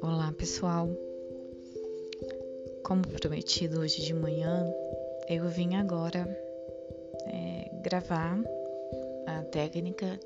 Olá pessoal, como prometido hoje de manhã, eu vim agora é, gravar a técnica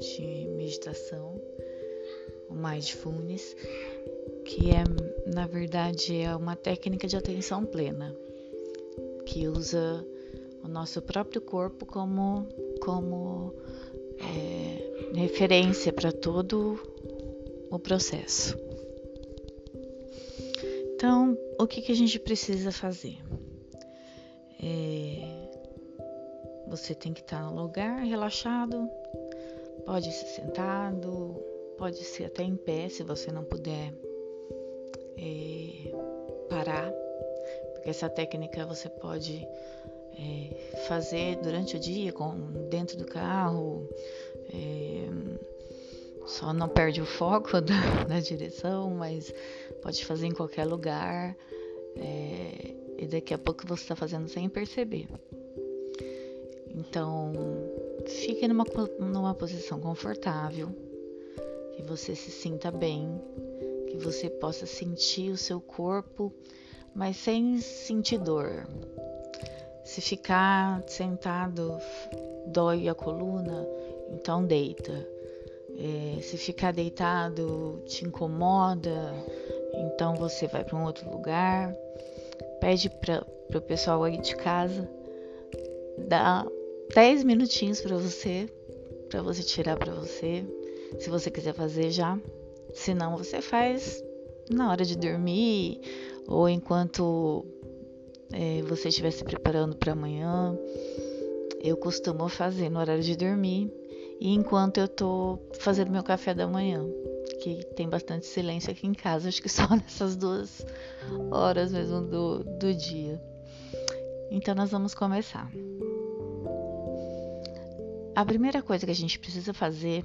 de meditação, o Mindfulness, que é, na verdade, é uma técnica de atenção plena, que usa o nosso próprio corpo como, como é, referência para todo o processo. Então, o que, que a gente precisa fazer? É, você tem que estar no lugar relaxado, pode ser sentado, pode ser até em pé se você não puder é, parar, porque essa técnica você pode é, fazer durante o dia, com, dentro do carro, é, só não perde o foco da, da, direção, mas pode fazer em qualquer lugar é, e daqui a pouco você está fazendo sem perceber. Então, fique numa, numa posição confortável, que você se sinta bem, que você possa sentir o seu corpo, mas sem sentir dor. Se ficar sentado dói a coluna, então deita. É, se ficar deitado te incomoda, então você vai para um outro lugar. Pede para o pessoal aí de casa dá 10 minutinhos para você, para você tirar para você, se você quiser fazer já. Se não, você faz na hora de dormir ou enquanto é, você estiver se preparando para amanhã. Eu costumo fazer no horário de dormir e enquanto eu tô fazendo meu café da manhã, que tem bastante silêncio aqui em casa, acho que só nessas duas horas mesmo do, do dia. Então nós vamos começar. A primeira coisa que a gente precisa fazer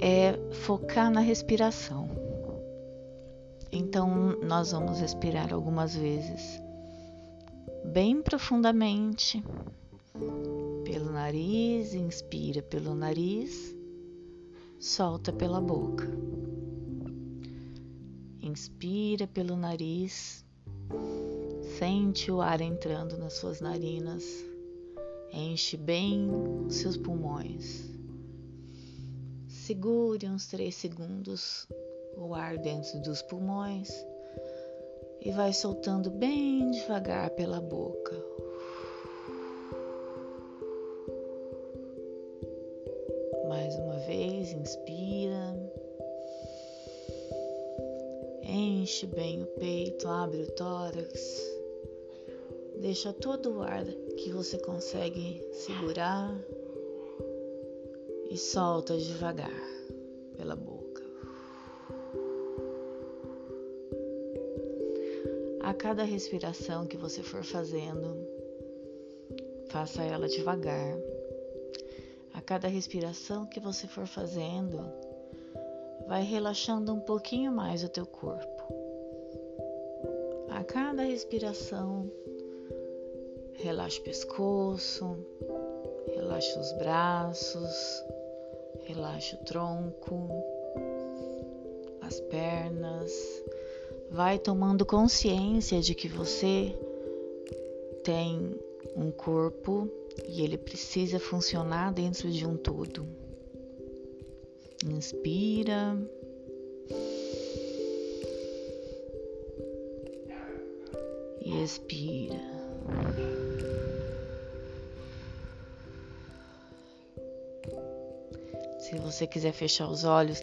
é focar na respiração. Então, nós vamos respirar algumas vezes bem profundamente pelo nariz, inspira pelo nariz, solta pela boca. Inspira pelo nariz, sente o ar entrando nas suas narinas, enche bem os seus pulmões. Segure uns 3 segundos o ar dentro dos pulmões e vai soltando bem devagar pela boca. Mais uma vez, inspira. Enche bem o peito, abre o tórax. Deixa todo o ar que você consegue segurar e solta devagar pela boca. A cada respiração que você for fazendo, faça ela devagar. A cada respiração que você for fazendo, vai relaxando um pouquinho mais o teu corpo. A cada respiração, relaxa o pescoço, relaxa os braços, Relaxa o tronco, as pernas. Vai tomando consciência de que você tem um corpo e ele precisa funcionar dentro de um todo. Inspira. E expira. Se você quiser fechar os olhos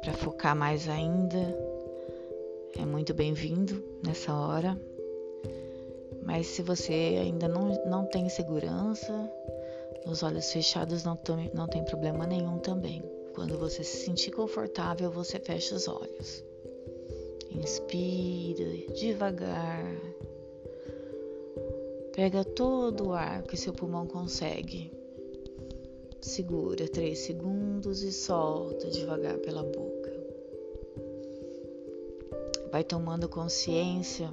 para focar mais ainda, é muito bem-vindo nessa hora. Mas se você ainda não, não tem segurança, os olhos fechados não, não tem problema nenhum também. Quando você se sentir confortável, você fecha os olhos. Inspira devagar. Pega todo o ar que seu pulmão consegue Segura três segundos e solta devagar pela boca. Vai tomando consciência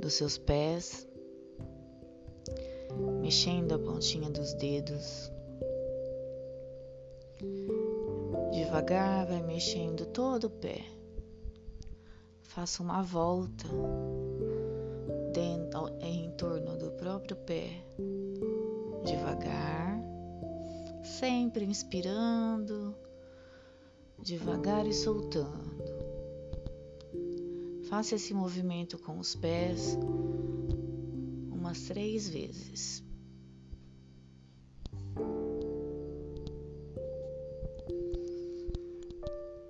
dos seus pés. mexendo a pontinha dos dedos. Devagar vai mexendo todo o pé. Faça uma volta dentro, em torno do próprio pé. Devagar, sempre inspirando, devagar e soltando. Faça esse movimento com os pés umas três vezes.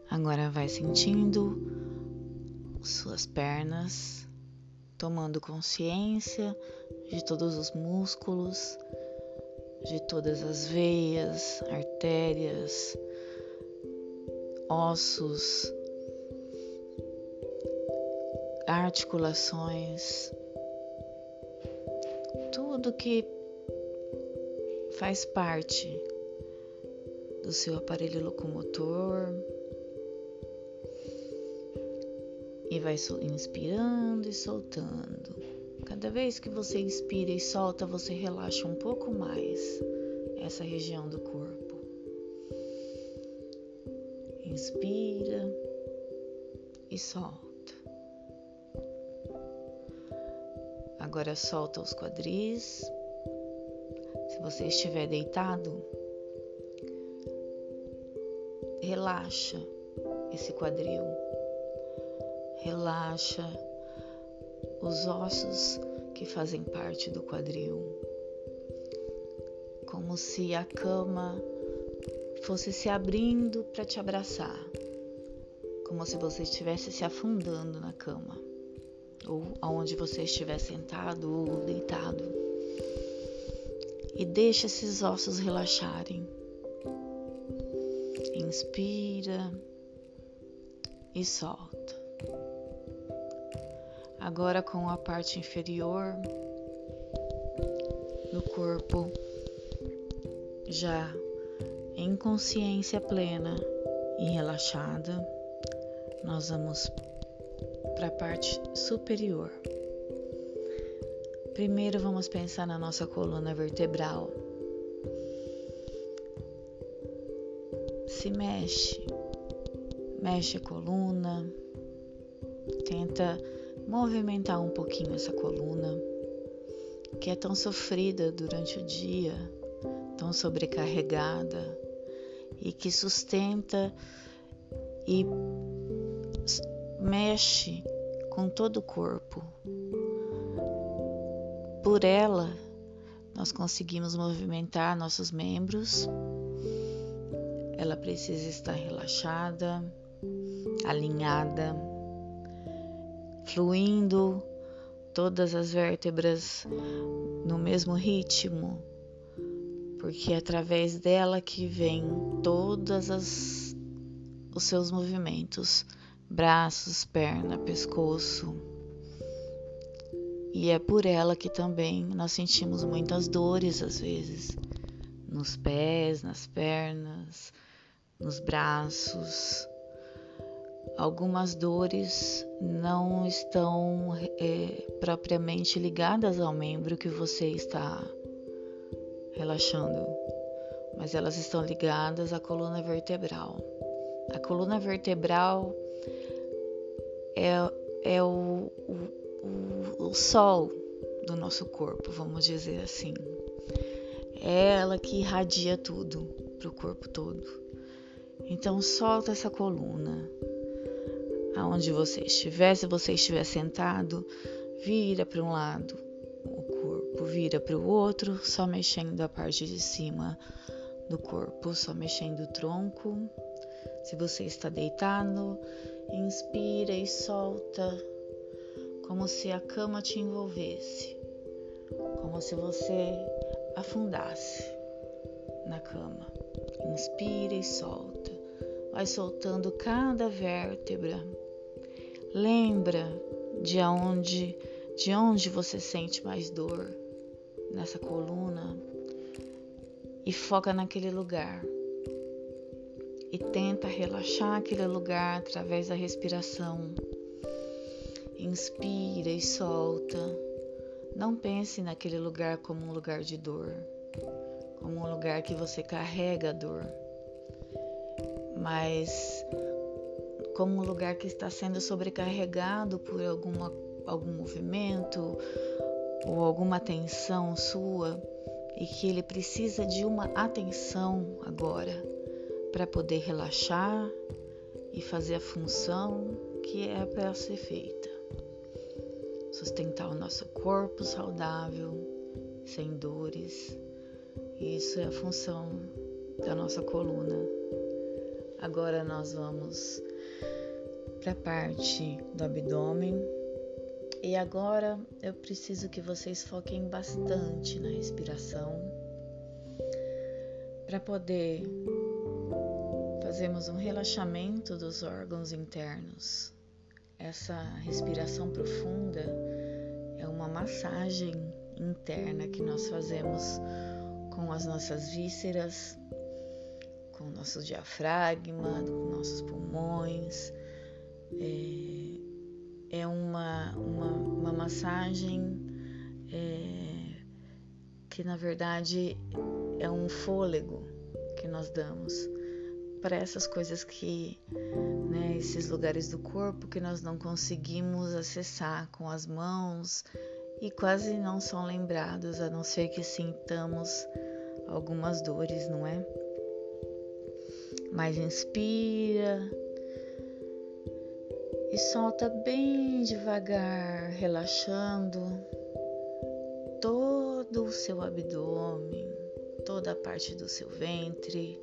Agora vai sentindo suas pernas, tomando consciência de todos os músculos, de todas as veias, artérias, ossos, articulações, tudo que faz parte do seu aparelho locomotor e vai inspirando e soltando. Cada vez que você inspira e solta, você relaxa um pouco mais essa região do corpo. Inspira e solta. Agora solta os quadris. Se você estiver deitado, relaxa esse quadril. Relaxa os ossos que fazem parte do quadril. Como se a cama fosse se abrindo para te abraçar. Como se você estivesse se afundando na cama ou aonde você estiver sentado ou deitado. E deixa esses ossos relaxarem. Inspira e solta. Agora com a parte inferior do corpo já em consciência plena e relaxada, nós vamos para a parte superior. Primeiro vamos pensar na nossa coluna vertebral. Se mexe, mexe a coluna, tenta movimentar um pouquinho essa coluna que é tão sofrida durante o dia, tão sobrecarregada e que sustenta e mexe com todo o corpo. Por ela, nós conseguimos movimentar nossos membros. Ela precisa estar relaxada, alinhada, fluindo todas as vértebras no mesmo ritmo, porque é através dela que vem todas as os seus movimentos braços, perna, pescoço. E é por ela que também nós sentimos muitas dores às vezes, nos pés, nas pernas, nos braços. Algumas dores não estão é, propriamente ligadas ao membro que você está relaxando, mas elas estão ligadas à coluna vertebral. A coluna vertebral é, é o, o, o sol do nosso corpo, vamos dizer assim. É ela que irradia tudo para o corpo todo. Então solta essa coluna. Aonde você estiver, se você estiver sentado, vira para um lado o corpo, vira para o outro, só mexendo a parte de cima do corpo, só mexendo o tronco. Se você está deitado, Inspira e solta, como se a cama te envolvesse, como se você afundasse na cama. Inspira e solta, vai soltando cada vértebra. Lembra de onde, de onde você sente mais dor nessa coluna e foca naquele lugar e tenta relaxar aquele lugar através da respiração. Inspira e solta, Não pense naquele lugar como um lugar de dor, como um lugar que você carrega a dor, mas como um lugar que está sendo sobrecarregado por alguma, algum movimento ou alguma tensão sua e que ele precisa de uma atenção agora para poder relaxar e fazer a função que é para ser feita. Sustentar o nosso corpo saudável, sem dores. Isso é a função da nossa coluna. Agora nós vamos para a parte do abdômen. E agora eu preciso que vocês foquem bastante na respiração para poder fazermos um relaxamento dos órgãos internos. Essa respiração profunda é uma massagem interna que nós fazemos com as nossas vísceras, com o nosso diafragma, com nossos pulmões. É, é uma, uma, uma massagem é, que, na verdade, é um fôlego que nós damos para essas coisas que, né, esses lugares do corpo que nós não conseguimos acessar com as mãos e quase não são lembrados, a não ser que sintamos algumas dores, não é? Mas inspira e solta bem devagar, relaxando todo o seu abdômen, toda a parte do seu ventre,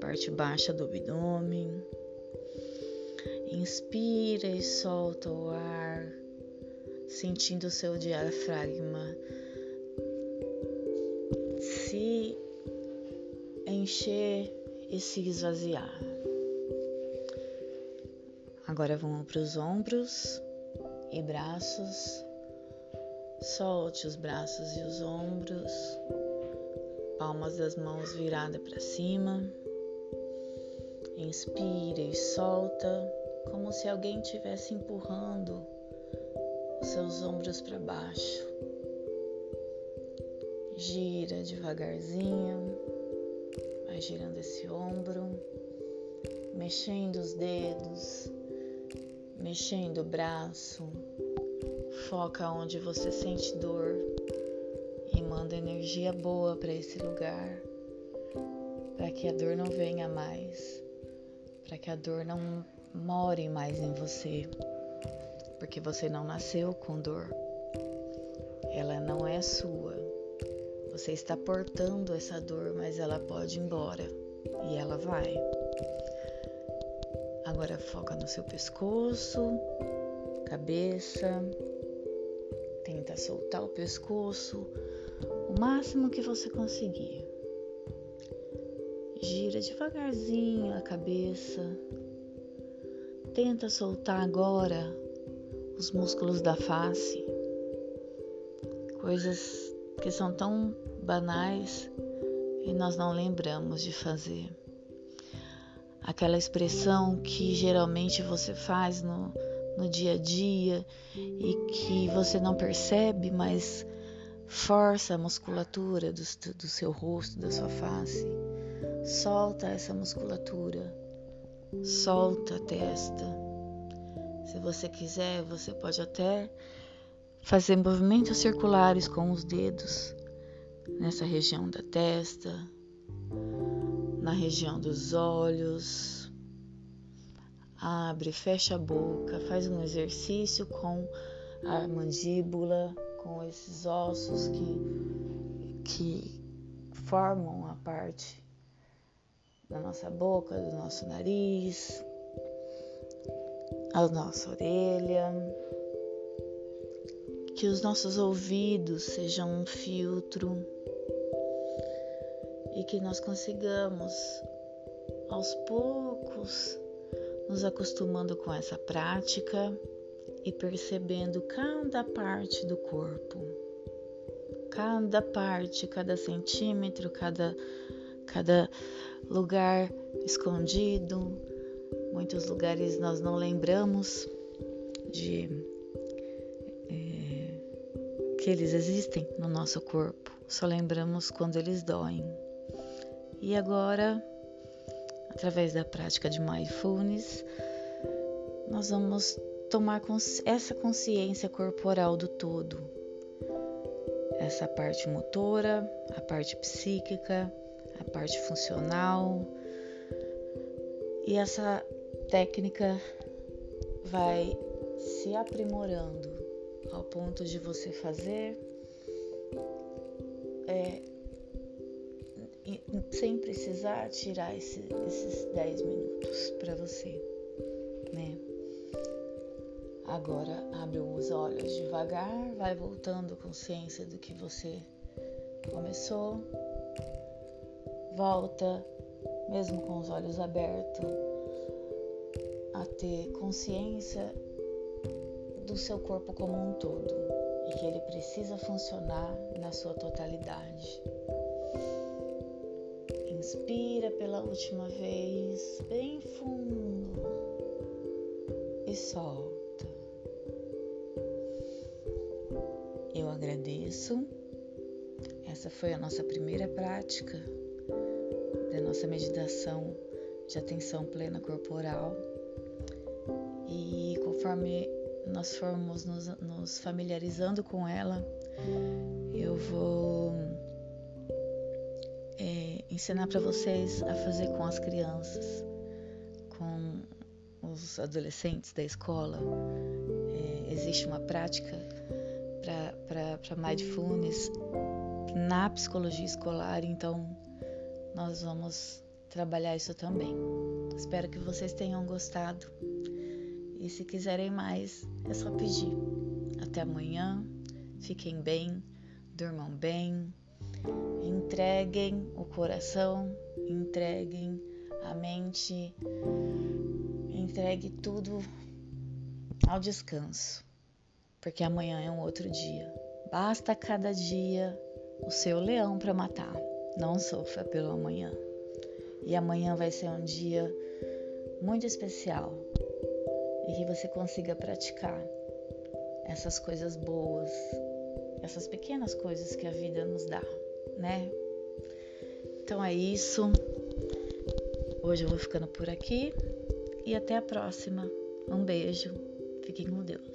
parte baixa do abdômen. Inspira e solta o ar, sentindo o seu diafragma se encher e se esvaziar. Agora vamos para os ombros e braços. Solte os braços e os ombros, palmas das mãos viradas para cima. Inspira e solta, como se alguém estivesse empurrando os seus ombros para baixo. Gira devagarzinho, vai girando esse ombro, mexendo os dedos, mexendo o braço. Foca onde você sente dor e manda energia boa para esse lugar, para que a dor não venha mais, para que a dor não more mais em você, porque você não nasceu com dor. Ela não é sua. Você está portando essa dor, mas ela pode ir embora e ela vai. Agora foca no seu pescoço, cabeça. Tenta soltar o pescoço o máximo que você conseguir. Gira devagarzinho a cabeça. Tenta soltar agora os músculos da face. Coisas que são tão banais e nós não lembramos de fazer. Aquela expressão que geralmente você faz no, no dia a dia e que você não percebe, mas força a musculatura do, do seu rosto, da sua face. Solta essa musculatura, solta a testa. Se você quiser, você pode até fazer movimentos circulares com os dedos nessa região da testa, na região dos olhos. Abre, fecha a boca, faz um exercício com a mandíbula, com esses ossos que, que formam a parte da nossa boca, do nosso nariz, a nossa orelha. Que os nossos ouvidos sejam um filtro e que nós consigamos aos poucos nos acostumando com essa prática e percebendo cada parte do corpo, cada parte, cada centímetro, cada, cada lugar escondido. Muitos lugares nós não lembramos de que eles existem no nosso corpo, só lembramos quando eles doem. E agora, através da prática de mindfulness, nós vamos tomar essa consciência corporal do todo, essa parte motora, a parte psíquica, a parte funcional. E essa técnica vai se aprimorando ao ponto de você fazer é, sem precisar tirar esse, esses 10 minutos para você, né? Agora abre os olhos devagar, vai voltando consciência do que você começou. Volta, mesmo com os olhos abertos, a ter consciência do seu corpo como um todo e que ele precisa funcionar na sua totalidade. Inspira pela última vez, bem fundo e solta. Eu agradeço. Essa foi a nossa primeira prática da nossa meditação de atenção plena corporal. E conforme nós formos nos, nos familiarizando com ela, eu vou é, ensinar para vocês a fazer com as crianças, com os adolescentes da escola. É, existe uma prática para mindfulness na psicologia escolar, então nós vamos trabalhar isso também. Espero que vocês tenham gostado e se quiserem mais, é só pedir. Até amanhã, fiquem bem, durmam bem, entreguem o coração, entreguem a mente, entregue tudo ao descanso porque amanhã é um outro dia. Basta cada dia o seu leão para matar. Não sofra pelo amanhã. E amanhã vai ser um dia muito especial e que você consiga praticar essas coisas boas, essas pequenas coisas que a vida nos dá, né? Então é isso. Hoje eu vou ficando por aqui e até a próxima. Um beijo. Fiquem com Deus.